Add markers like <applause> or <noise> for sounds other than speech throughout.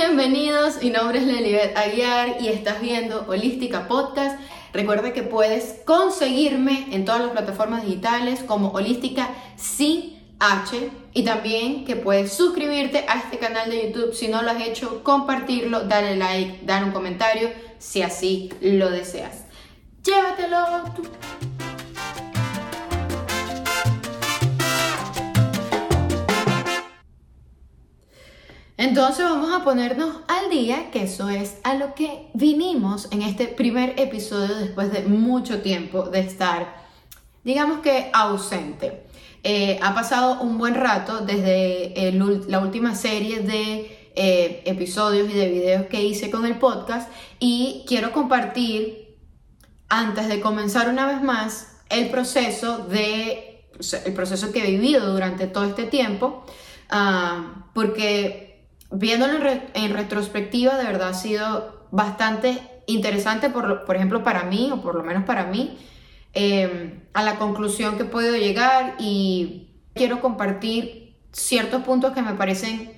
Bienvenidos, mi nombre es Lelibet Aguiar y estás viendo Holística Podcast. Recuerda que puedes conseguirme en todas las plataformas digitales como Holística sin H y también que puedes suscribirte a este canal de YouTube si no lo has hecho, compartirlo, darle like, dar un comentario si así lo deseas. Llévatelo. Entonces vamos a ponernos al día, que eso es a lo que vinimos en este primer episodio después de mucho tiempo de estar, digamos que ausente. Eh, ha pasado un buen rato desde la última serie de eh, episodios y de videos que hice con el podcast y quiero compartir, antes de comenzar una vez más, el proceso de, el proceso que he vivido durante todo este tiempo, ah, porque viéndolo en, retrospectiva, de verdad ha sido bastante interesante, por, por ejemplo, para mí, o por lo menos para mí, em, a la conclusión que he podido llegar y quiero compartir ciertos puntos que me parecen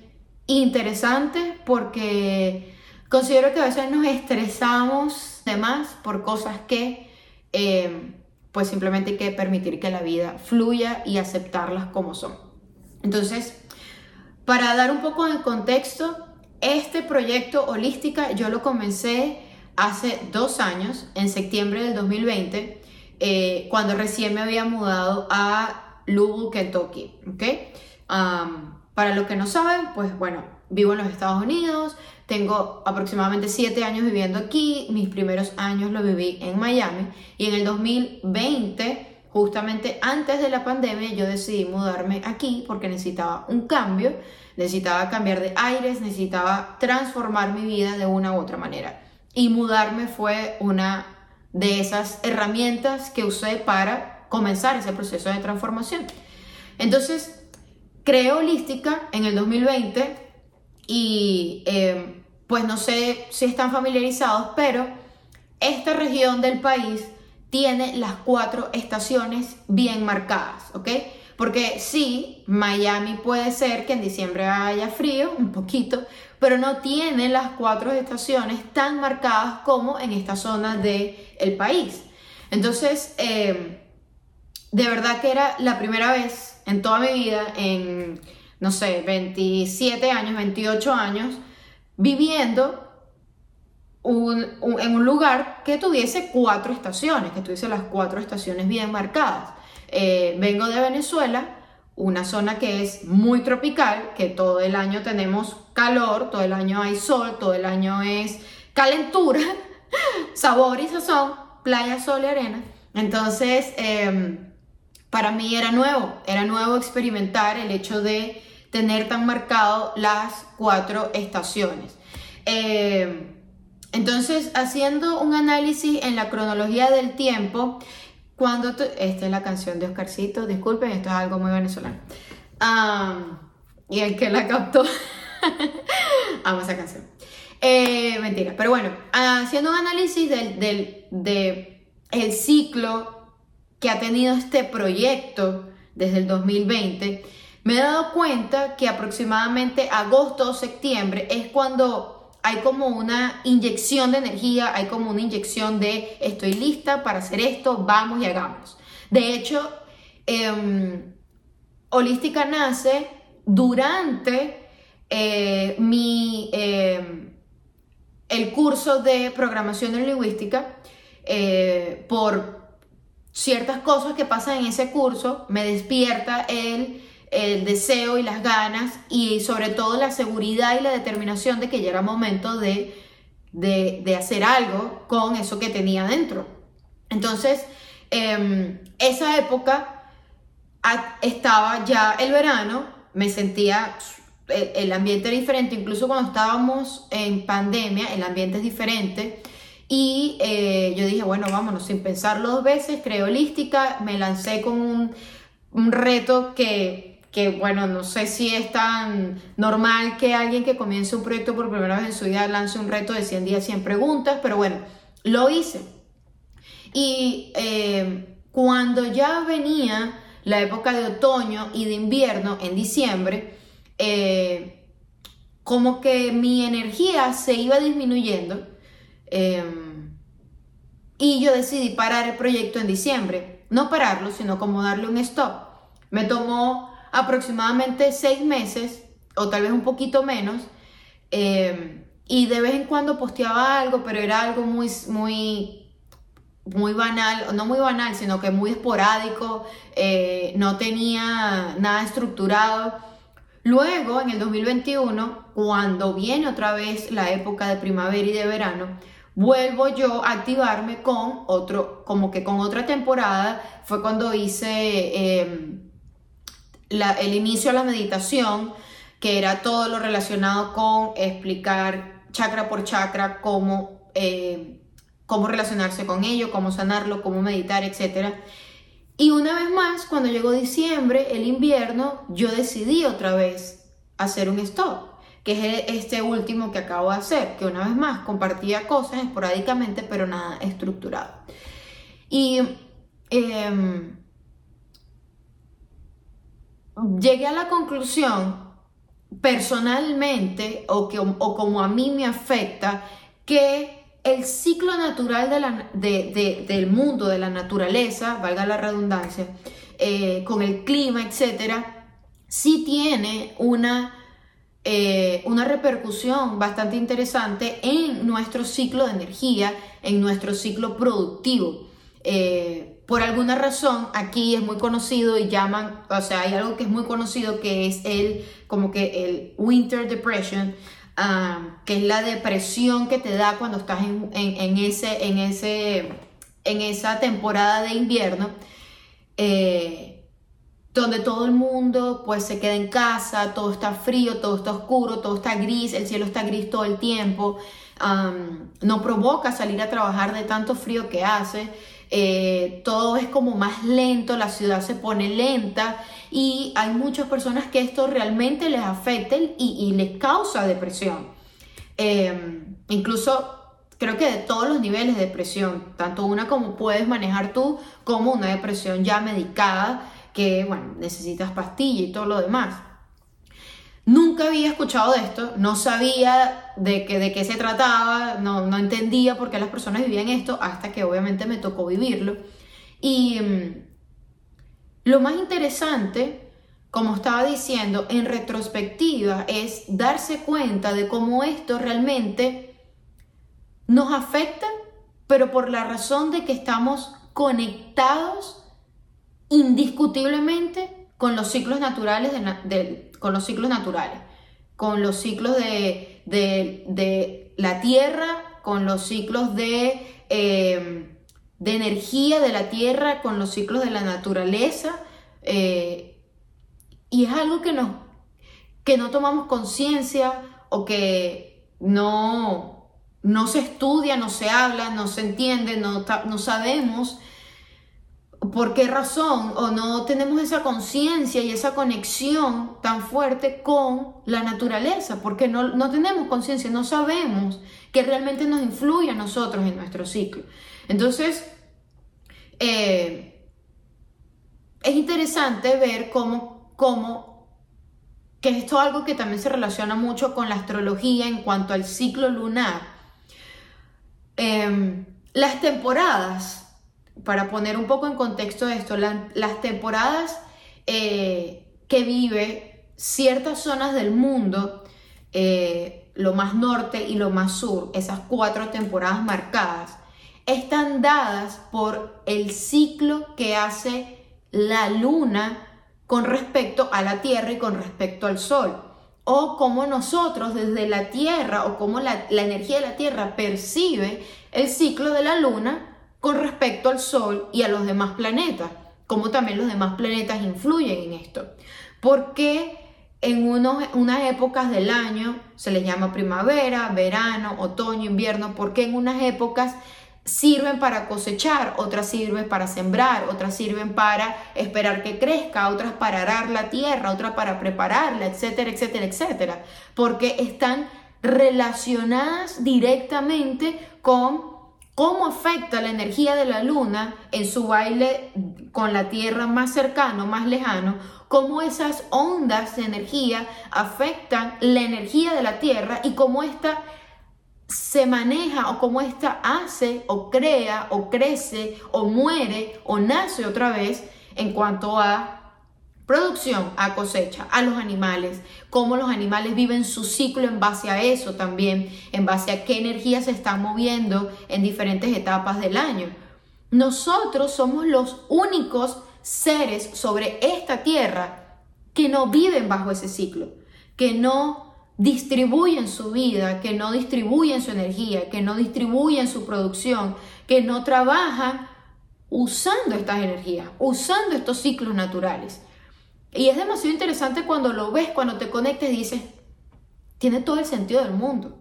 interesantes porque considero que a veces nos estresamos de más por cosas que em, pues simplemente hay que permitir que la vida fluya y aceptarlas como son. Entonces, para dar un poco de contexto, este proyecto holística yo lo comencé hace dos años, en septiembre del 2020, eh, cuando recién me había mudado a Louisville, Kentucky. para los que no saben, pues bueno, vivo en los Estados Unidos, tengo aproximadamente siete años viviendo aquí, mis primeros años lo viví en Miami y en el 2020 justamente antes de la pandemia yo decidí mudarme aquí porque necesitaba un cambio, necesitaba cambiar de aires, necesitaba transformar mi vida de una u otra manera. Y mudarme fue una de esas herramientas que usé para comenzar ese proceso de transformación. Entonces, creé Holística en el 2020 y eh, pues no sé si están familiarizados, pero esta región del país tiene las cuatro estaciones bien marcadas, ¿ok? Porque sí, Miami puede ser que en diciembre haya frío, un poquito, pero no tiene las cuatro estaciones tan marcadas como en esta zona del el país. Entonces, em, de verdad que era la primera vez en toda mi vida, en, no sé, 27 años, 28 años, viviendo en un lugar que tuviese cuatro estaciones, que tuviese las cuatro estaciones bien marcadas. Eh, vengo de Venezuela, una zona que es muy tropical, que todo el año tenemos calor, todo el año hay sol, todo el año es calentura, <laughs> sabor y sazón, playa, sol y arena. Entonces, em, para mí era nuevo, era nuevo experimentar el hecho de tener tan marcado las cuatro estaciones. Eh, entonces, haciendo un análisis en la cronología del tiempo, cuando esta es la canción de Oscarcito, disculpen, esto es algo muy venezolano. y el que la captó, <laughs> amo esa canción. Eh, mentira, pero bueno, haciendo un análisis del, del el ciclo que ha tenido este proyecto desde el 2020, me he dado cuenta que aproximadamente agosto o septiembre es cuando hay como una inyección de energía, hay como una inyección de estoy lista para hacer esto, vamos y hagamos. De hecho, em, Holística nace durante eh, mi, em, el curso de programación neurolingüística eh, por ciertas cosas que pasan en ese curso, me despierta el el deseo y las ganas y sobre todo la seguridad y la determinación de que ya era momento de, de, hacer algo con eso que tenía dentro. Entonces, em, esa época estaba ya el verano, me sentía, el, ambiente era diferente, incluso cuando estábamos en pandemia, el ambiente es diferente. Y eh, yo dije, bueno, vámonos, sin pensarlo dos veces, creo holística, me lancé con un reto que que bueno, no sé si es tan normal que alguien que comience un proyecto por primera vez en su vida lance un reto de 100 días, 100 preguntas, pero bueno, lo hice. Y eh, cuando ya venía la época de otoño y de invierno, en diciembre, eh, como que mi energía se iba disminuyendo em, y yo decidí parar el proyecto en diciembre. No pararlo, sino como darle un stop. Me tomó aproximadamente seis meses o tal vez un poquito menos. Em, y de vez en cuando posteaba algo, pero era algo muy, muy, muy banal, no muy banal, sino que muy esporádico, eh, no tenía nada estructurado. Luego, en el 2021, cuando viene otra vez la época de primavera y de verano, vuelvo yo a activarme con otro, como que con otra temporada, fue cuando hice el inicio a la meditación, que era todo lo relacionado con explicar chakra por chakra cómo, em, cómo relacionarse con ello, cómo sanarlo, cómo meditar, etc. Y una vez más, cuando llegó diciembre, el invierno, yo decidí otra vez hacer un stop, que es este último que acabo de hacer, que una vez más compartía cosas esporádicamente, pero nada estructurado. Y em, llegué a la conclusión personalmente o, que, o como a mí me afecta que el ciclo natural del mundo, de la naturaleza, valga la redundancia, eh, con el clima, etcétera, sí tiene una, eh, una repercusión bastante interesante en nuestro ciclo de energía, en nuestro ciclo productivo. Eh, por alguna razón aquí es muy conocido y llaman, o sea, hay algo que es muy conocido que es el, como que el Winter Depression, ah, que es la depresión que te da cuando estás en, ese, en, ese, en esa temporada de invierno, eh, donde todo el mundo pues se queda en casa, todo está frío, todo está oscuro, todo está gris, el cielo está gris todo el tiempo, no provoca salir a trabajar de tanto frío que hace. Eh, todo es como más lento, la ciudad se pone lenta y hay muchas personas que esto realmente les afecta y, les causa depresión. Em, incluso creo que de todos los niveles de depresión, tanto una como puedes manejar tú, como una depresión ya medicada, que bueno, necesitas pastilla y todo lo demás. Nunca había escuchado de esto, no sabía de, qué, de qué se trataba, no, no, entendía por qué las personas vivían esto, hasta que obviamente me tocó vivirlo. Y mm, lo más interesante, como estaba diciendo, en retrospectiva, es darse cuenta de cómo esto realmente nos afecta, pero por la razón de que estamos conectados indiscutiblemente con los ciclos naturales de, con los ciclos naturales, con los ciclos de, la tierra, con los ciclos de, eh, de, energía de la tierra, con los ciclos de la naturaleza. Eh, y es algo que no, que no tomamos conciencia o que no, no se estudia, no se habla, no se entiende, no, no sabemos por qué razón o no tenemos esa conciencia y esa conexión tan fuerte con la naturaleza, porque no, no tenemos conciencia, no sabemos que realmente nos influye a nosotros en nuestro ciclo. Entonces, eh, es interesante ver cómo, cómo, que esto es algo que también se relaciona mucho con la astrología en cuanto al ciclo lunar. Em, las temporadas para poner un poco en contexto esto, las temporadas eh, que vive ciertas zonas del mundo, eh, lo más norte y lo más sur, esas cuatro temporadas marcadas, están dadas por el ciclo que hace la luna con respecto a la Tierra y con respecto al Sol. O cómo nosotros desde la Tierra o cómo la, la energía de la Tierra percibe el ciclo de la luna con respecto al Sol y a los demás planetas, como también los demás planetas influyen en esto. Porque en unas épocas del año se les llama primavera, verano, otoño, invierno, porque en unas épocas sirven para cosechar, otras sirven para sembrar, otras sirven para esperar que crezca, otras para arar la tierra, otras para prepararla, etcétera, etcétera, etcétera, porque están relacionadas directamente con cómo afecta la energía de la luna en su baile con la Tierra más cercano, más lejano, cómo esas ondas de energía afectan la energía de la Tierra y cómo esta se maneja o cómo esta hace o crea o crece o muere o nace otra vez en cuanto a producción, a cosecha, a los animales, cómo los animales viven su ciclo en base a eso también, en base a qué energía se está moviendo en diferentes etapas del año. Nosotros somos los únicos seres sobre esta tierra que no viven bajo ese ciclo, que no distribuyen su vida, que no distribuyen su energía, que no distribuyen su producción, que no trabajan usando estas energías, usando estos ciclos naturales. Y es demasiado interesante cuando lo ves, cuando te conectes dices, tiene todo el sentido del mundo.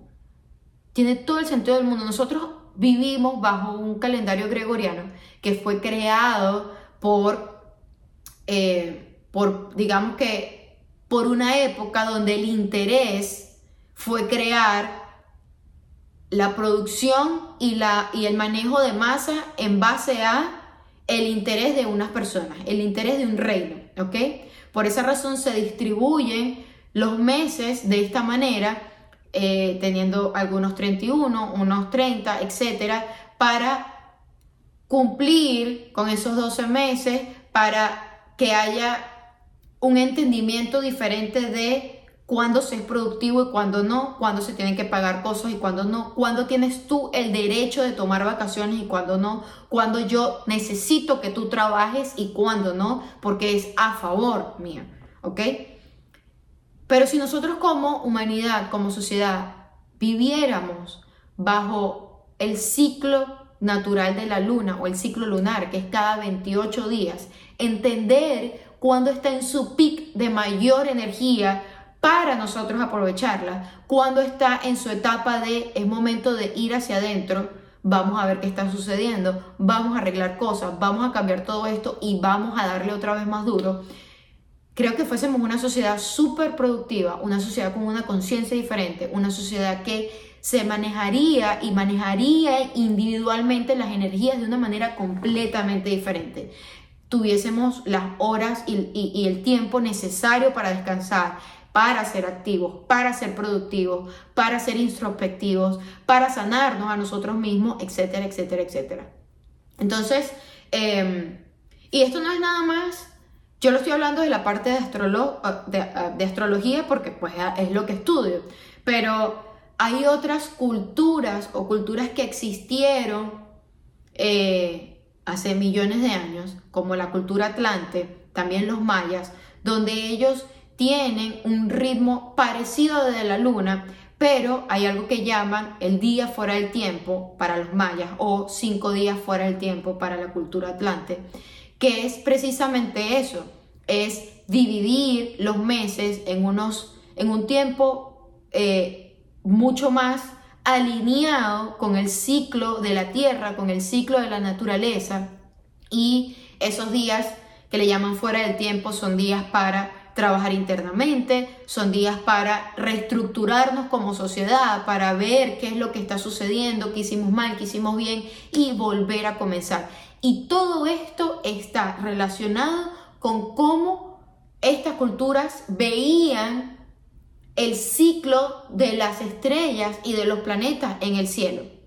Tiene todo el sentido del mundo. Nosotros vivimos bajo un calendario gregoriano que fue creado por, eh, por digamos que, por una época donde el interés fue crear la producción y, la, y el manejo de masa en base a el interés de unas personas, el interés de un reino, ¿ok? Por esa razón se distribuyen los meses de esta manera, eh, teniendo algunos 31, unos 30, etcétera, para cumplir con esos 12 meses, para que haya un entendimiento diferente de cuándo se es productivo y cuándo no, cuándo se tienen que pagar cosas y cuándo no, cuándo tienes tú el derecho de tomar vacaciones y cuándo no, cuándo yo necesito que tú trabajes y cuándo no, porque es a favor mío, ¿ok? Pero si nosotros como humanidad, como sociedad, viviéramos bajo el ciclo natural de la luna o el ciclo lunar, que es cada 28 días, entender cuándo está en su pic de mayor energía, para nosotros aprovecharla. Cuando está en su etapa de es momento de ir hacia adentro, vamos a ver qué está sucediendo, vamos a arreglar cosas, vamos a cambiar todo esto y vamos a darle otra vez más duro. Creo que fuésemos una sociedad súper productiva, una sociedad con una conciencia diferente, una sociedad que se manejaría y manejaría individualmente las energías de una manera completamente diferente. Tuviésemos las horas y, y el tiempo necesario para descansar, para ser activos, para ser productivos, para ser introspectivos, para sanarnos a nosotros mismos, etcétera, etcétera, etcétera. Entonces, em, y esto no es nada más, yo lo estoy hablando de la parte de, de, astrología porque pues es lo que estudio, pero hay otras culturas o culturas que existieron eh, hace millones de años, como la cultura atlante, también los mayas, donde ellos tienen un ritmo parecido de la luna, pero hay algo que llaman el día fuera del tiempo para los mayas o cinco días fuera del tiempo para la cultura atlante, que es precisamente eso, es dividir los meses en, unos, en un tiempo eh, mucho más alineado con el ciclo de la tierra, con el ciclo de la naturaleza y esos días que le llaman fuera del tiempo son días para trabajar internamente, son días para reestructurarnos como sociedad, para ver qué es lo que está sucediendo, qué hicimos mal, qué hicimos bien y volver a comenzar. Y todo esto está relacionado con cómo estas culturas veían el ciclo de las estrellas y de los planetas en el cielo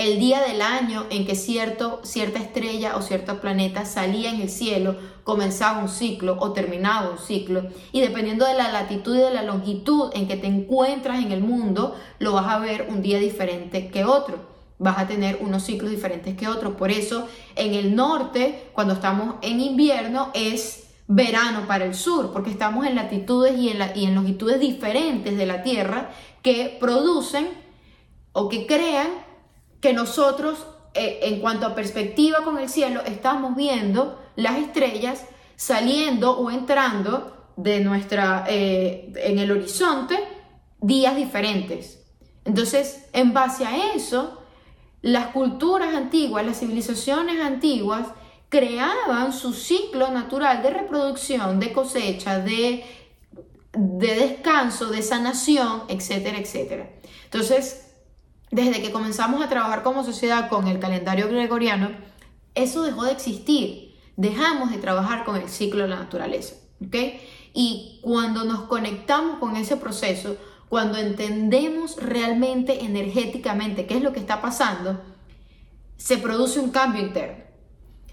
el día del año en que cierto, cierta estrella o cierto planeta salía en el cielo, comenzaba un ciclo o terminaba un ciclo. Y dependiendo de la latitud y de la longitud en que te encuentras en el mundo, lo vas a ver un día diferente que otro. Vas a tener unos ciclos diferentes que otros. Por eso, en el norte, cuando estamos en invierno, es verano para el sur, porque estamos en latitudes y en, y en longitudes diferentes de la Tierra que producen o que crean que nosotros, eh, en cuanto a perspectiva con el cielo, estamos viendo las estrellas saliendo o entrando de nuestra, eh, en el horizonte días diferentes. Entonces, en base a eso, las culturas antiguas, las civilizaciones antiguas, creaban su ciclo natural de reproducción, de cosecha, de, de descanso, de sanación, etcétera, etcétera. Entonces, desde que comenzamos a trabajar como sociedad con el calendario gregoriano, eso dejó de existir. Dejamos de trabajar con el ciclo de la naturaleza. ¿ok? Y cuando nos conectamos con ese proceso, cuando entendemos realmente energéticamente qué es lo que está pasando, se produce un cambio interno.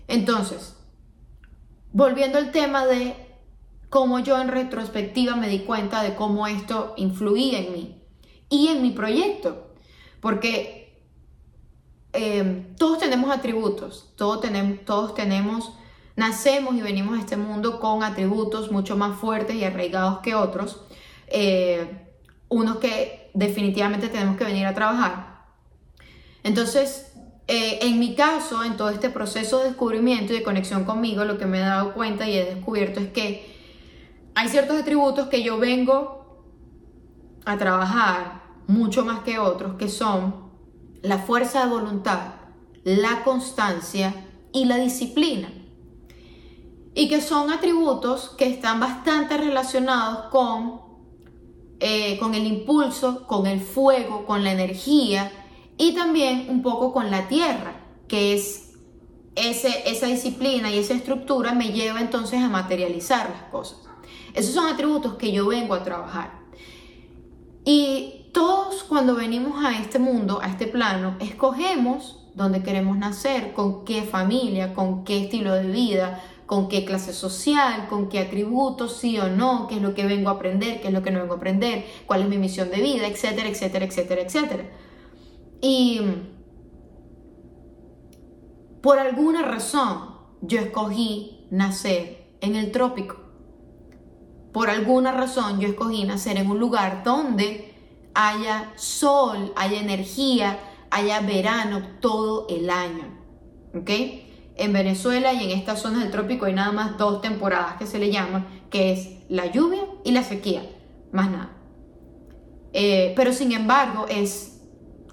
Entonces, volviendo al tema de cómo yo en retrospectiva me di cuenta de cómo esto influía en mí y en mi proyecto, porque eh, todos tenemos atributos, todos tenemos, todos tenemos, nacemos y venimos a este mundo con atributos mucho más fuertes y arraigados que otros. Eh, unos que definitivamente tenemos que venir a trabajar. Entonces, eh, en mi caso, en todo este proceso de descubrimiento y de conexión conmigo, lo que me he dado cuenta y he descubierto es que hay ciertos atributos que yo vengo a trabajar mucho más que otros, que son la fuerza de voluntad, la constancia y la disciplina. Y que son atributos que están bastante relacionados con eh, con el impulso, con el fuego, con la energía y también un poco con la tierra, que es ese, esa disciplina y esa estructura me lleva entonces a materializar las cosas. Esos son atributos que yo vengo a trabajar. Y todos cuando venimos a este mundo, a este plano, escogemos dónde queremos nacer, con qué familia, con qué estilo de vida, con qué clase social, con qué atributos, sí o no, qué es lo que vengo a aprender, qué es lo que no vengo a aprender, cuál es mi misión de vida, etcétera, etcétera, etcétera, etcétera. Y por alguna razón yo escogí nacer en el trópico. Por alguna razón yo escogí nacer en un lugar donde haya sol, haya energía, haya verano todo el año. ¿Ok? en Venezuela y en estas zonas del trópico hay nada más dos temporadas que se le llaman, que es la lluvia y la sequía, más nada. Eh, pero sin embargo es,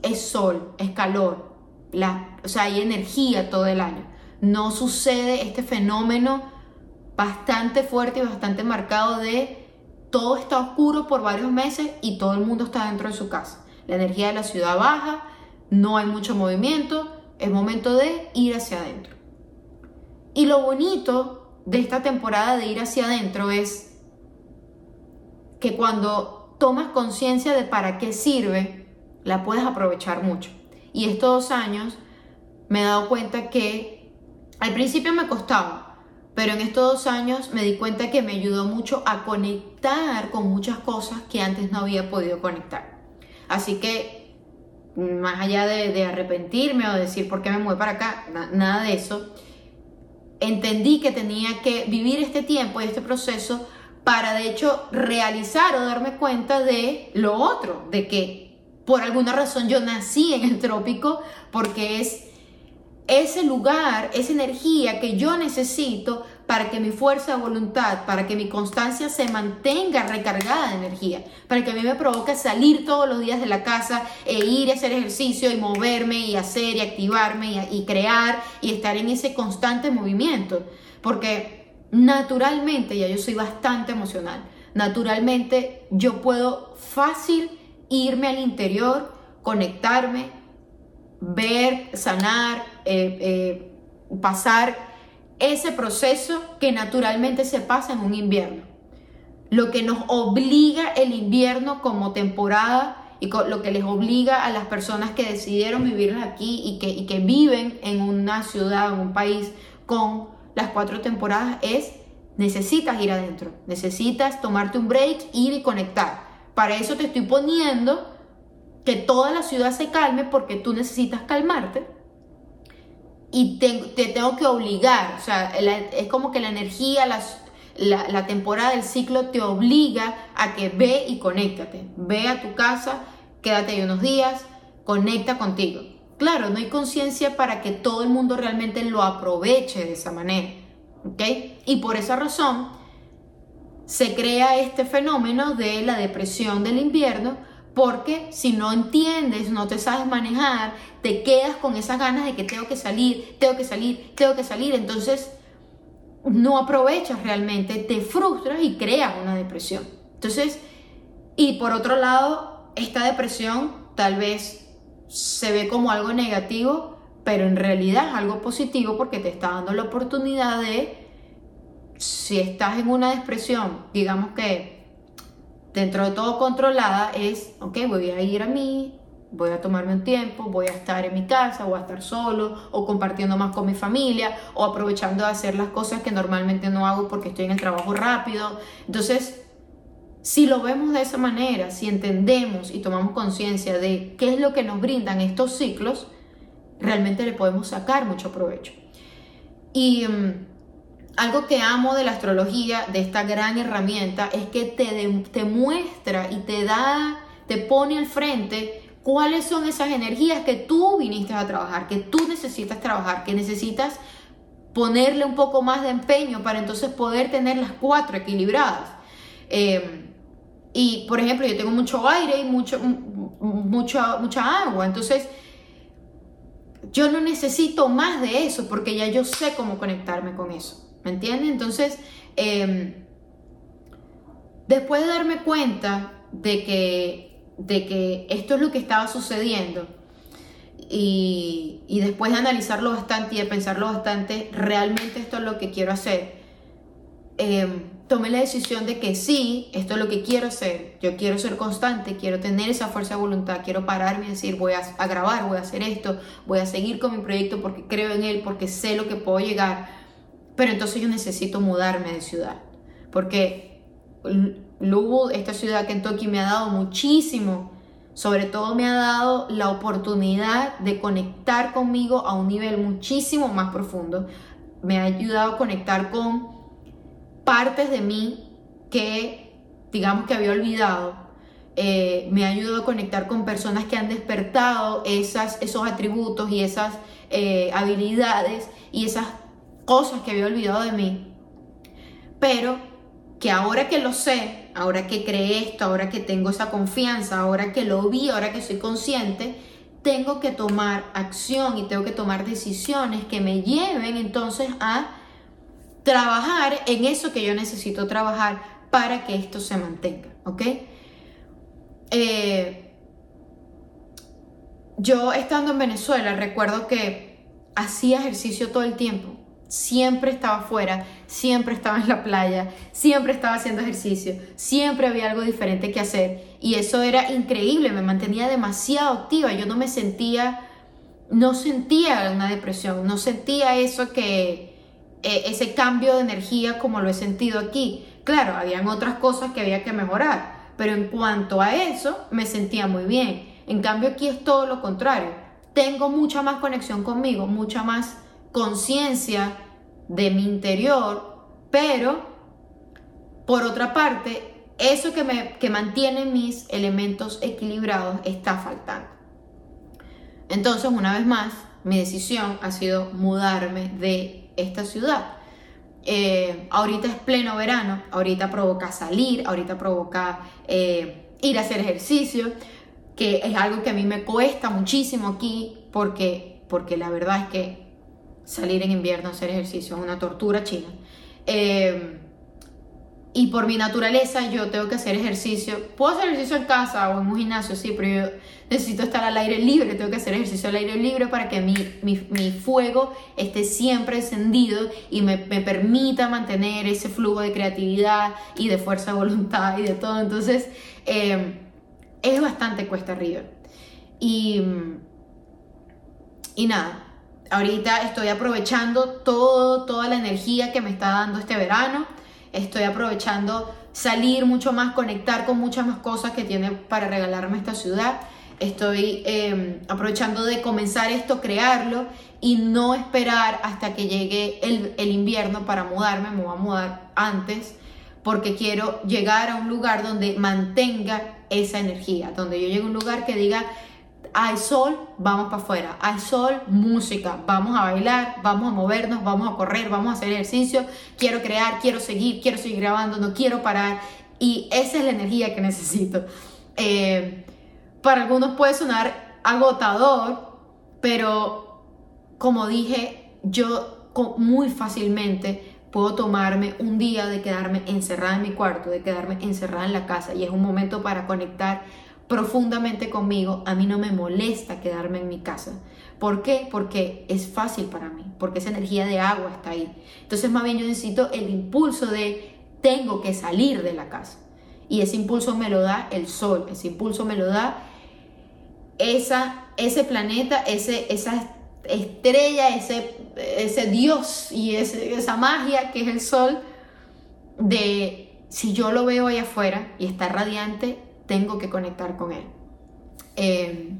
es sol, es calor, la, o sea, hay energía todo el año. No sucede este fenómeno bastante fuerte y bastante marcado de todo está oscuro por varios meses y todo el mundo está dentro de su casa. La energía de la ciudad baja, no hay mucho movimiento, es momento de ir hacia adentro. Y lo bonito de esta temporada de ir hacia adentro es que cuando tomas conciencia de para qué sirve, la puedes aprovechar mucho. Y estos dos años me he dado cuenta que al principio me costaba, pero en estos dos años me di cuenta que me ayudó mucho a conectar con muchas cosas que antes no había podido conectar. Así que, más allá de, arrepentirme o decir por qué me mueve para acá, nada de eso, entendí que tenía que vivir este tiempo y este proceso para de hecho realizar o darme cuenta de lo otro, de que por alguna razón yo nací en el trópico porque es ese lugar, esa energía que yo necesito para que mi fuerza de voluntad, para que mi constancia se mantenga recargada de energía, para que a mí me provoque salir todos los días de la casa e ir a hacer ejercicio y moverme y hacer y activarme y, crear y estar en ese constante movimiento. Porque naturalmente, ya yo soy bastante emocional, naturalmente yo puedo fácil irme al interior, conectarme, ver, sanar, eh, eh, pasar ese proceso que naturalmente se pasa en un invierno. Lo que nos obliga el invierno como temporada y lo que les obliga a las personas que decidieron vivir aquí y que, viven en una ciudad, en un país con las cuatro temporadas es necesitas ir adentro, necesitas tomarte un break, ir y conectar. Para eso te estoy poniendo que toda la ciudad se calme porque tú necesitas calmarte y te, tengo que obligar, o sea, es como que la energía, la, temporada del ciclo te obliga a que ve y conéctate, ve a tu casa, quédate ahí unos días, conecta contigo. Claro, no hay conciencia para que todo el mundo realmente lo aproveche de esa manera, ¿ok? Y por esa razón se crea este fenómeno de la depresión del invierno, porque si no entiendes, no te sabes manejar, te quedas con esas ganas de que tengo que salir, tengo que salir, tengo que salir. Entonces no aprovechas realmente, te frustras y creas una depresión. Entonces, y por otro lado, esta depresión tal vez se ve como algo negativo, pero en realidad es algo positivo porque te está dando la oportunidad de, si estás en una depresión, digamos que dentro de todo controlada, es, ok, voy a ir a mí, voy a tomarme un tiempo, voy a estar en mi casa, voy a estar solo o compartiendo más con mi familia o aprovechando de hacer las cosas que normalmente no hago porque estoy en el trabajo rápido. Entonces, si lo vemos de esa manera, si entendemos y tomamos conciencia de qué es lo que nos brindan estos ciclos, realmente le podemos sacar mucho provecho. Y mm, algo que amo de la astrología, de esta gran herramienta, es que te, te muestra y te da, te pone al frente cuáles son esas energías que tú viniste a trabajar, que tú necesitas trabajar, que necesitas ponerle un poco más de empeño para entonces poder tener las cuatro equilibradas. Em, y por ejemplo, yo tengo mucho aire y mucho, mucha, mucha agua, entonces yo no necesito más de eso porque ya yo sé cómo conectarme con eso. ¿Me entiendes? Entonces, em, después de darme cuenta de que, de que esto es lo que estaba sucediendo y, después de analizarlo bastante y de pensarlo bastante, realmente esto es lo que quiero hacer. Eh, tomé la decisión de que sí, esto es lo que quiero hacer, yo quiero ser constante, quiero tener esa fuerza de voluntad, quiero pararme y decir voy a, grabar, voy a hacer esto, voy a seguir con mi proyecto porque creo en él, porque sé lo que puedo llegar, pero entonces yo necesito mudarme de ciudad, porque Louisville, esta ciudad Kentucky me ha dado muchísimo, sobre todo me ha dado la oportunidad de conectar conmigo a un nivel muchísimo más profundo, me ha ayudado a conectar con partes de mí que, digamos que había olvidado. Eh, me ha ayudado a conectar con personas que han despertado esas, esos atributos y esas eh, habilidades y esas cosas que había olvidado de mí. Pero que ahora que lo sé, ahora que creé esto, ahora que tengo esa confianza, ahora que lo vi, ahora que soy consciente, tengo que tomar acción y tengo que tomar decisiones que me lleven entonces a trabajar en eso que yo necesito trabajar para que esto se mantenga, ¿ok? Eh, yo estando en Venezuela recuerdo que hacía ejercicio todo el tiempo, siempre estaba afuera, siempre estaba en la playa, siempre estaba haciendo ejercicio, siempre había algo diferente que hacer y eso era increíble, me mantenía demasiado activa, yo no me sentía, no sentía una depresión, no sentía eso que eh, ese cambio de energía como lo he sentido aquí. Claro, habían otras cosas que había que mejorar, pero en cuanto a eso me sentía muy bien. En cambio aquí es todo lo contrario. Tengo mucha más conexión conmigo, mucha más conciencia de mi interior, pero por otra parte, eso que, me, que mantiene mis elementos equilibrados está faltando. Entonces, una vez más, mi decisión ha sido mudarme de esta ciudad. Eh, ahorita es pleno verano, ahorita provoca salir, ahorita provoca eh, ir a hacer ejercicio, que es algo que a mí me cuesta muchísimo aquí porque, porque la verdad es que salir en invierno a hacer ejercicio es una tortura china. Eh, y por mi naturaleza yo tengo que hacer ejercicio. Puedo hacer ejercicio en casa o en un gimnasio, sí, pero yo necesito estar al aire libre, tengo que hacer ejercicio al aire libre para que mi, mi, fuego esté siempre encendido y me, me, permita mantener ese flujo de creatividad y de fuerza de voluntad y de todo. Entonces, eh, es bastante cuesta arriba. Y, y nada, ahorita estoy aprovechando todo, toda la energía que me está dando este verano estoy aprovechando salir mucho más, conectar con muchas más cosas que tiene para regalarme esta ciudad. Estoy em, aprovechando de comenzar esto, crearlo y no esperar hasta que llegue el, el invierno para mudarme. Me voy a mudar antes porque quiero llegar a un lugar donde mantenga esa energía, donde yo llegue a un lugar que diga, hay sol, vamos para afuera, hay sol, música, vamos a bailar, vamos a movernos, vamos a correr, vamos a hacer ejercicio, quiero crear, quiero seguir, quiero seguir grabando, no quiero parar. Y esa es la energía que <laughs> necesito. Eh, para algunos puede sonar agotador, pero como dije, yo muy fácilmente puedo tomarme un día de quedarme encerrada en mi cuarto, de quedarme encerrada en la casa. Y es un momento para conectar profundamente conmigo, a mí no me molesta quedarme en mi casa, ¿Por qué? Porque es fácil para mí, porque esa energía de agua está ahí. Entonces más bien yo necesito el impulso de tengo que salir de la casa. Y ese impulso me lo da el sol, ese impulso me lo da esa, ese planeta, ese, esa estrella, ese, ese Dios y esa magia que es el sol, de si yo lo veo ahí afuera y está radiante, tengo que conectar con él. Eh,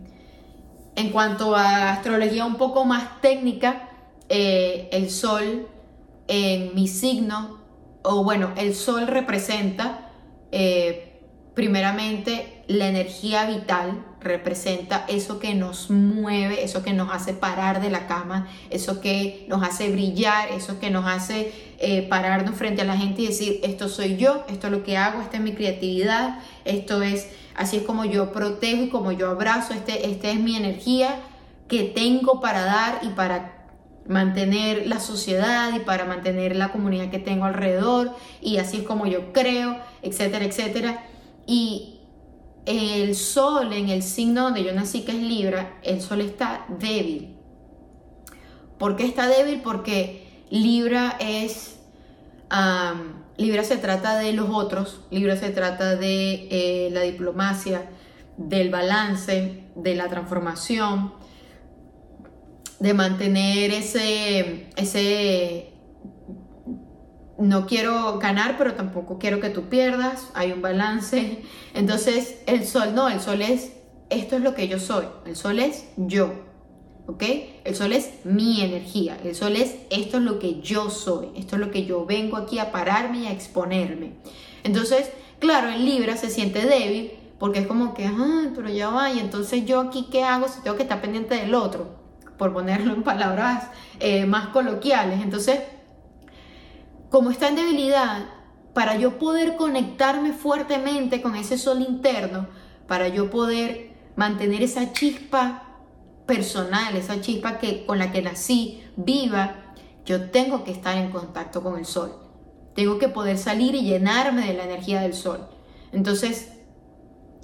en cuanto a astrología un poco más técnica, eh, el sol en mi signo, o bueno, el sol representa eh, primeramente la energía vital, representa eso que nos mueve, eso que nos hace parar de la cama, eso que nos hace brillar, eso que nos hace eh, pararnos frente a la gente y decir, esto soy yo, esto es lo que hago, esta es mi creatividad, esto es, así es como yo protejo y como yo abrazo, este, esta es mi energía que tengo para dar y para mantener la sociedad y para mantener la comunidad que tengo alrededor y así es como yo creo, etcétera, etcétera. Y el sol en el signo donde yo nací, que es Libra, el sol está débil. ¿Por qué está débil? Porque Libra es... Libra se trata de los otros, Libra se trata de eh, la diplomacia, del balance, de la transformación, de mantener ese, ese no quiero ganar, pero tampoco quiero que tú pierdas, hay un balance. <laughs> Entonces, el sol no, el sol es, esto es lo que yo soy, el sol es yo, ¿ok? El sol es mi energía, el sol es, esto es lo que yo soy, esto es lo que yo vengo aquí a pararme y a exponerme. Entonces, claro, en Libra se siente débil porque es como que, ah, pero ya va, y entonces yo aquí, ¿qué hago si tengo que estar pendiente del otro? Por ponerlo en palabras eh, más coloquiales. Entonces, como está en debilidad, para yo poder conectarme fuertemente con ese sol interno, para yo poder mantener esa chispa personal, esa chispa que, con la que nací viva, yo tengo que estar en contacto con el sol. Tengo que poder salir y llenarme de la energía del sol. Entonces,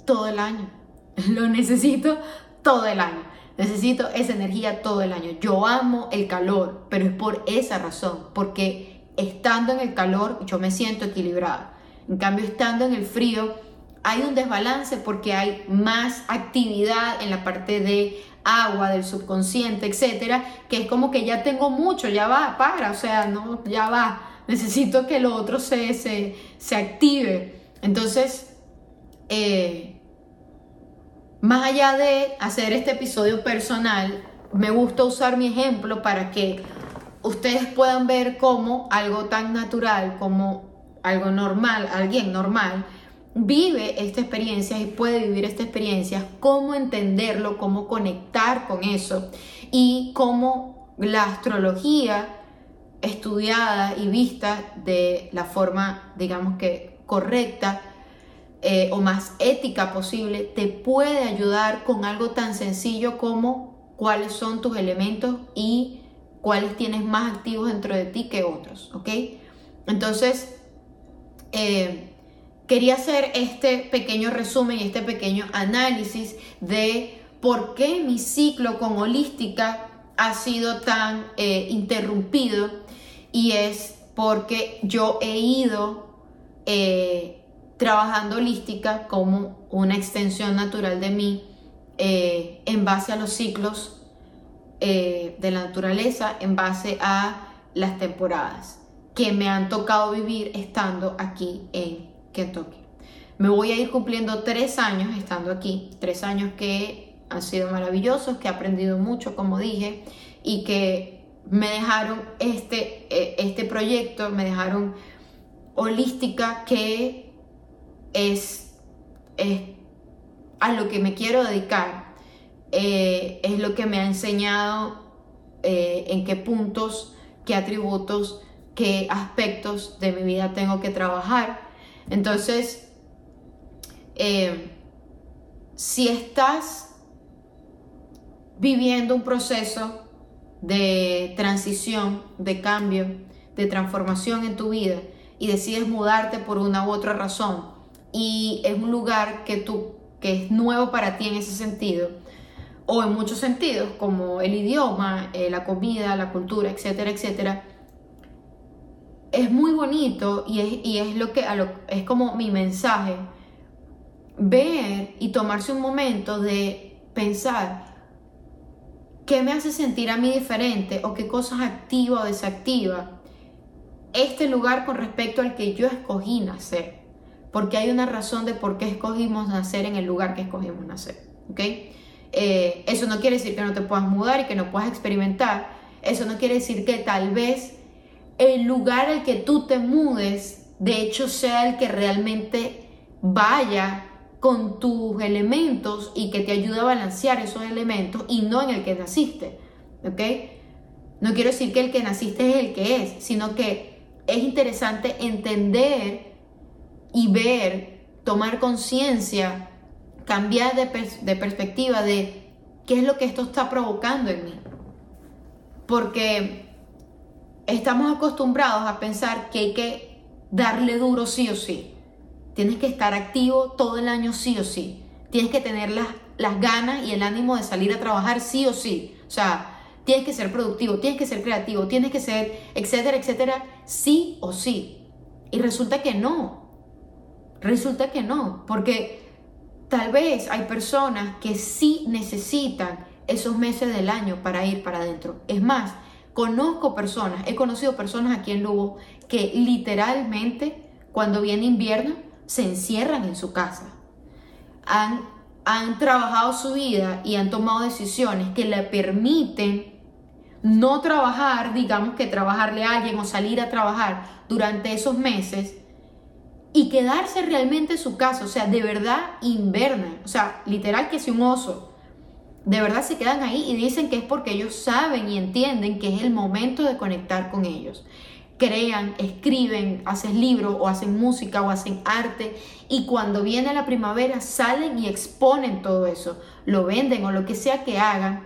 todo el año. <laughs> Lo necesito todo el año. Necesito esa energía todo el año. Yo amo el calor, pero es por esa razón, porque estando en el calor yo me siento equilibrada. En cambio, estando en el frío hay un desbalance porque hay más actividad en la parte de agua, del subconsciente, etcétera, que es como que ya tengo mucho, ya va, para, o sea, no, ya va, necesito que lo otro se, se, active. Entonces, eh, más allá de hacer este episodio personal, me gusta usar mi ejemplo para que ustedes puedan ver cómo algo tan natural como algo normal, alguien normal, vive esta experiencia y puede vivir esta experiencia, cómo entenderlo, cómo conectar con eso y cómo la astrología estudiada y vista de la forma, digamos que correcta eh, o más ética posible, te puede ayudar con algo tan sencillo como cuáles son tus elementos y cuáles tienes más activos dentro de ti que otros, ¿ok? Entonces, eh, quería hacer este pequeño resumen este pequeño análisis de por qué mi ciclo con holística ha sido tan eh, interrumpido y es porque yo he ido eh, trabajando holística como una extensión natural de mí en base a los ciclos eh, de la naturaleza en base a las temporadas que me han tocado vivir estando aquí en Kentucky. Me voy a ir cumpliendo tres años estando aquí, tres años que han sido maravillosos, que he aprendido mucho, como dije, y que me dejaron este, eh, este proyecto, me dejaron holística, que es, es a lo que me quiero dedicar eh, es lo que me ha enseñado eh, en qué puntos, qué atributos, qué aspectos de mi vida tengo que trabajar. Entonces, eh, si estás viviendo un proceso de transición, de cambio, de transformación en tu vida y decides mudarte por una u otra razón y es un lugar que tú que es nuevo para ti en ese sentido, o en muchos sentidos, como el idioma, eh, la comida, la cultura, etcétera, etcétera, es muy bonito y es, y es lo que es como mi mensaje ver y tomarse un momento de pensar qué me hace sentir a mí diferente o qué cosas activa o desactiva este lugar con respecto al que yo escogí nacer. Porque hay una razón de por qué escogimos nacer en el lugar que escogimos nacer. ¿ok? Eh, eso no quiere decir que no te puedas mudar y que no puedas experimentar. Eso no quiere decir que tal vez el lugar al que tú te mudes, de hecho, sea el que realmente vaya con tus elementos y que te ayude a balancear esos elementos y no en el que naciste. ¿Ok? No quiero decir que el que naciste es el que es, sino que es interesante entender y ver, tomar conciencia, cambiar de, perspectiva de qué es lo que esto está provocando en mí. Porque estamos acostumbrados a pensar que hay que darle duro sí o sí. Tienes que estar activo todo el año sí o sí. Tienes que tener las, las ganas y el ánimo de salir a trabajar sí o sí. O sea, tienes que ser productivo, tienes que ser creativo, tienes que ser, etcétera, etcétera, sí o sí. Y resulta que no. Resulta que no. Porque tal vez hay personas que sí necesitan esos meses del año para ir para adentro. Es más, conozco personas, he conocido personas aquí en Lugo que literalmente cuando viene invierno se encierran en su casa. Han, han trabajado su vida y han tomado decisiones que le permiten no trabajar, digamos que trabajarle a alguien o salir a trabajar durante esos meses y quedarse realmente en su casa, o sea, de verdad invernan, o sea, literal que si un oso, de verdad se quedan ahí y dicen que es porque ellos saben y entienden que es el momento de conectar con ellos. Crean, escriben, hacen libros o hacen música o hacen arte y cuando viene la primavera salen y exponen todo eso, lo venden o lo que sea que hagan,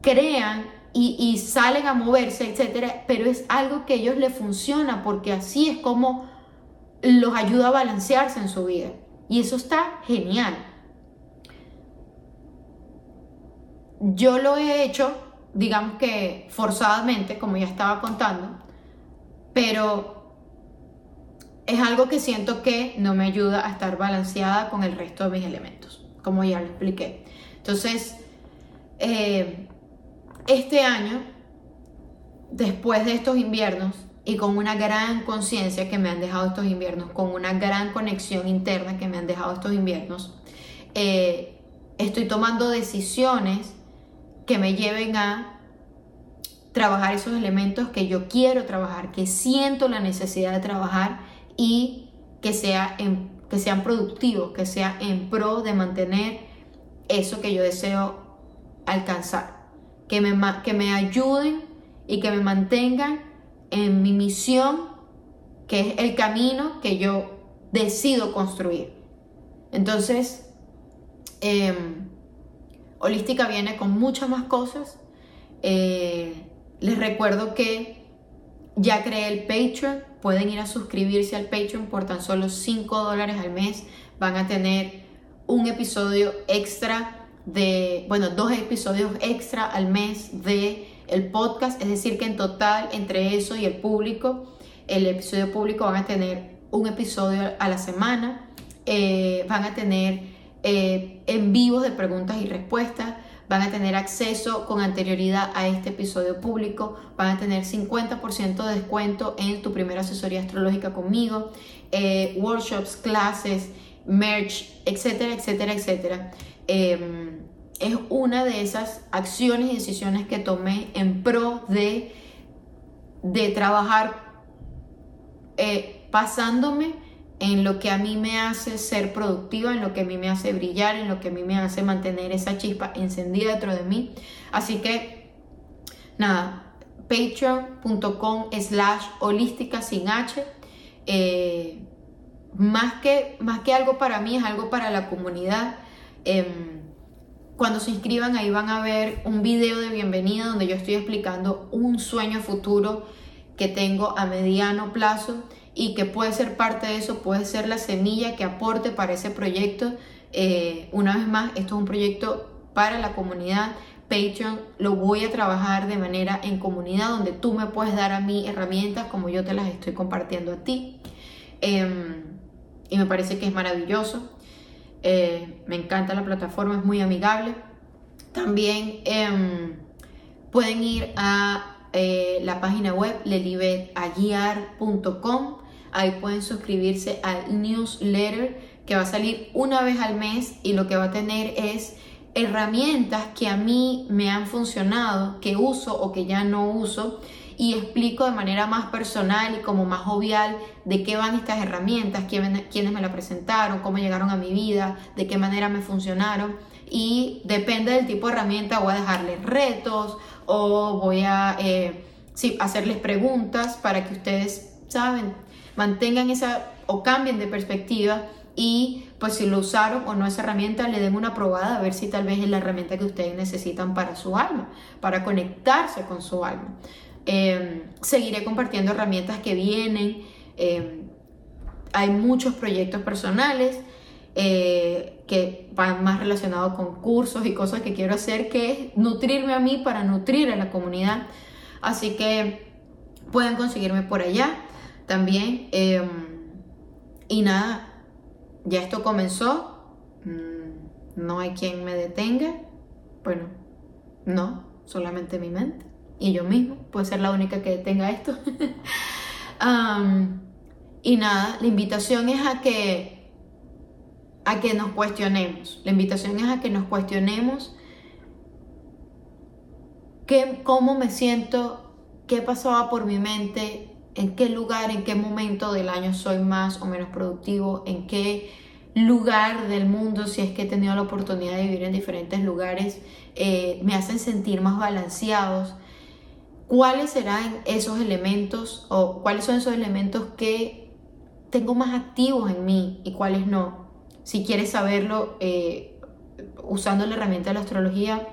crean y, salen a moverse, etcétera, pero es algo que a ellos les funciona porque así es como los ayuda a balancearse en su vida y eso está genial. Yo lo he hecho, digamos que forzadamente, como ya estaba contando, pero es algo que siento que no me ayuda a estar balanceada con el resto de mis elementos, como ya lo expliqué. Entonces, eh, este año, después de estos inviernos, y con una gran conciencia que me han dejado estos inviernos, con una gran conexión interna que me han dejado estos inviernos, eh, estoy tomando decisiones que me lleven a trabajar esos elementos que yo quiero trabajar, que siento la necesidad de trabajar y que, sea que sean productivos, que sea en pro de mantener eso que yo deseo alcanzar, que me, que me ayuden y que me mantengan en mi misión, que es el camino que yo decido construir. Entonces, em, Holística viene con muchas más cosas. Eh, les recuerdo que ya creé el Patreon, pueden ir a suscribirse al Patreon por tan solo 5 dólares al mes. Van a tener un episodio extra de, bueno, dos episodios extra al mes de el podcast, es decir, que en total entre eso y el público, el episodio público van a tener un episodio a la semana, eh, van a tener eh, en vivos de preguntas y respuestas, van a tener acceso con anterioridad a este episodio público, van a tener 50% de descuento en tu primera asesoría astrológica conmigo, eh, workshops, clases, merch, etcétera, etcétera, etcétera. Em, es una de esas acciones y decisiones que tomé en pro de, de trabajar eh, pasándome en lo que a mí me hace ser productiva, en lo que a mí me hace brillar, en lo que a mí me hace mantener esa chispa encendida dentro de mí. Así que, nada, patreon.com slash holística sin H. Eh, más, que, más que algo para mí, es algo para la comunidad. Em, cuando se inscriban ahí van a ver un video de bienvenida donde yo estoy explicando un sueño futuro que tengo a mediano plazo y que puede ser parte de eso, puede ser la semilla que aporte para ese proyecto. Eh, una vez más, esto es un proyecto para la comunidad. Patreon lo voy a trabajar de manera en comunidad donde tú me puedes dar a mí herramientas como yo te las estoy compartiendo a ti. Em, y me parece que es maravilloso. Eh, me encanta la plataforma, es muy amigable. También em, pueden ir a eh, la página web lelibetaguiar.com. Ahí pueden suscribirse al newsletter que va a salir una vez al mes y lo que va a tener es herramientas que a mí me han funcionado, que uso o que ya no uso y explico de manera más personal y como más jovial de qué van estas herramientas, quiénes me la presentaron, cómo llegaron a mi vida, de qué manera me funcionaron y depende del tipo de herramienta voy a dejarles retos o voy a eh, hacerles preguntas para que ustedes, saben, mantengan esa o cambien de perspectiva y pues si lo usaron o no esa herramienta, le den una probada a ver si tal vez es la herramienta que ustedes necesitan para su alma, para conectarse con su alma. Em, seguiré compartiendo herramientas que vienen. Em, hay muchos proyectos personales eh, que van más relacionados con cursos y cosas que quiero hacer, que es nutrirme a mí para nutrir a la comunidad. Así que pueden conseguirme por allá también. Em, y nada, ya esto comenzó. Mm, no hay quien me detenga. Bueno, no, solamente mi mente y yo mismo, puede ser la única que detenga esto. <laughs> y nada, la invitación es a que, a que nos cuestionemos. La invitación es a que nos cuestionemos qué, cómo me siento, qué pasaba por mi mente, en qué lugar, en qué momento del año soy más o menos productivo, en qué lugar del mundo, si es que he tenido la oportunidad de vivir en diferentes lugares, eh, me hacen sentir más balanceados cuáles serán esos elementos o cuáles son esos elementos que tengo más activos en mí y cuáles no. Si quieres saberlo eh, usando la herramienta de la astrología,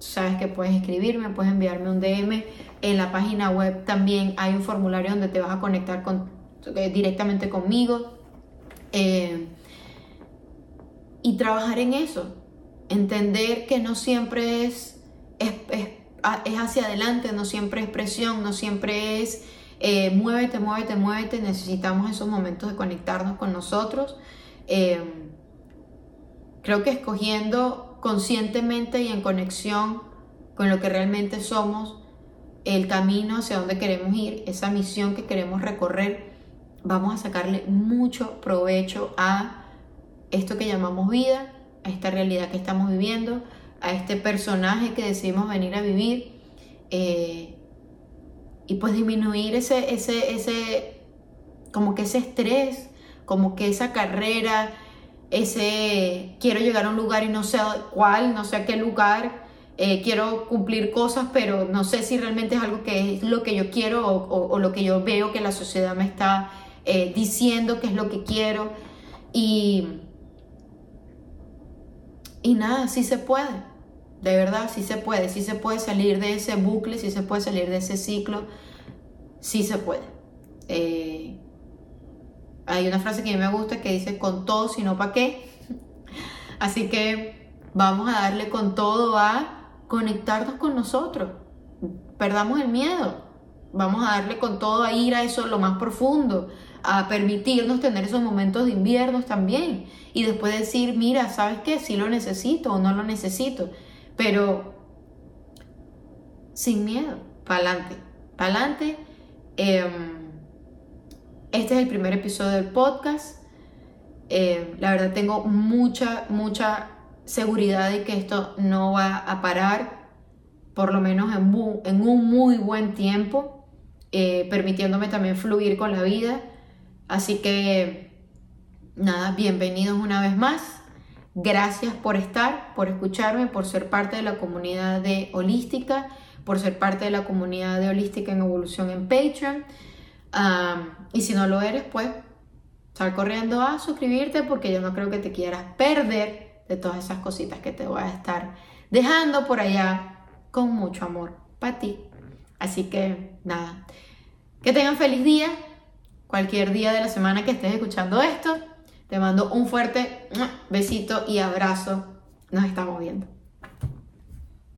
sabes que puedes escribirme, puedes enviarme un DM. En la página web también hay un formulario donde te vas a conectar con, eh, directamente conmigo. Eh, y trabajar en eso. Entender que no siempre es es hacia adelante, no siempre es presión, no siempre es eh, muévete, muévete, muévete. Necesitamos esos momentos de conectarnos con nosotros. Eh, creo que escogiendo conscientemente y en conexión con lo que realmente somos, el camino hacia donde queremos ir, esa misión que queremos recorrer, vamos a sacarle mucho provecho a esto que llamamos vida, a esta realidad que estamos viviendo, a este personaje que decidimos venir a vivir eh, y pues disminuir ese, ese, ese, como que ese estrés, como que esa carrera, ese quiero llegar a un lugar y no sé cuál, no sé a qué lugar, eh, quiero cumplir cosas, pero no sé si realmente es algo que es lo que yo quiero o, lo que yo veo que la sociedad me está eh, diciendo que es lo que quiero. Y, y nada, sí se puede. De verdad, sí se puede, sí se puede salir de ese bucle, sí se puede salir de ese ciclo, sí se puede. Eh, hay una frase que a mí me gusta que dice con todo, sino para qué. <laughs> Así que vamos a darle con todo a conectarnos con nosotros. Perdamos el miedo. Vamos a darle con todo a ir a eso lo más profundo, a permitirnos tener esos momentos de invierno también. Y después decir, mira, ¿sabes qué? Si lo necesito o no lo necesito pero sin miedo, para adelante, adelante. Em, este es el primer episodio del podcast. Em, la verdad tengo mucha, mucha seguridad de que esto no va a parar, por lo menos en, en un muy buen tiempo, eh, permitiéndome también fluir con la vida. Así que, nada, bienvenidos una vez más. Gracias por estar, por escucharme, por ser parte de la comunidad de Holística, por ser parte de la comunidad de Holística en Evolución en Patreon. y si no lo eres, pues sal corriendo a suscribirte porque yo no creo que te quieras perder de todas esas cositas que te voy a estar dejando por allá con mucho amor para ti. Así que nada, que tengan feliz día, cualquier día de la semana que estés escuchando esto. Te mando un fuerte besito y abrazo. Nos estamos viendo.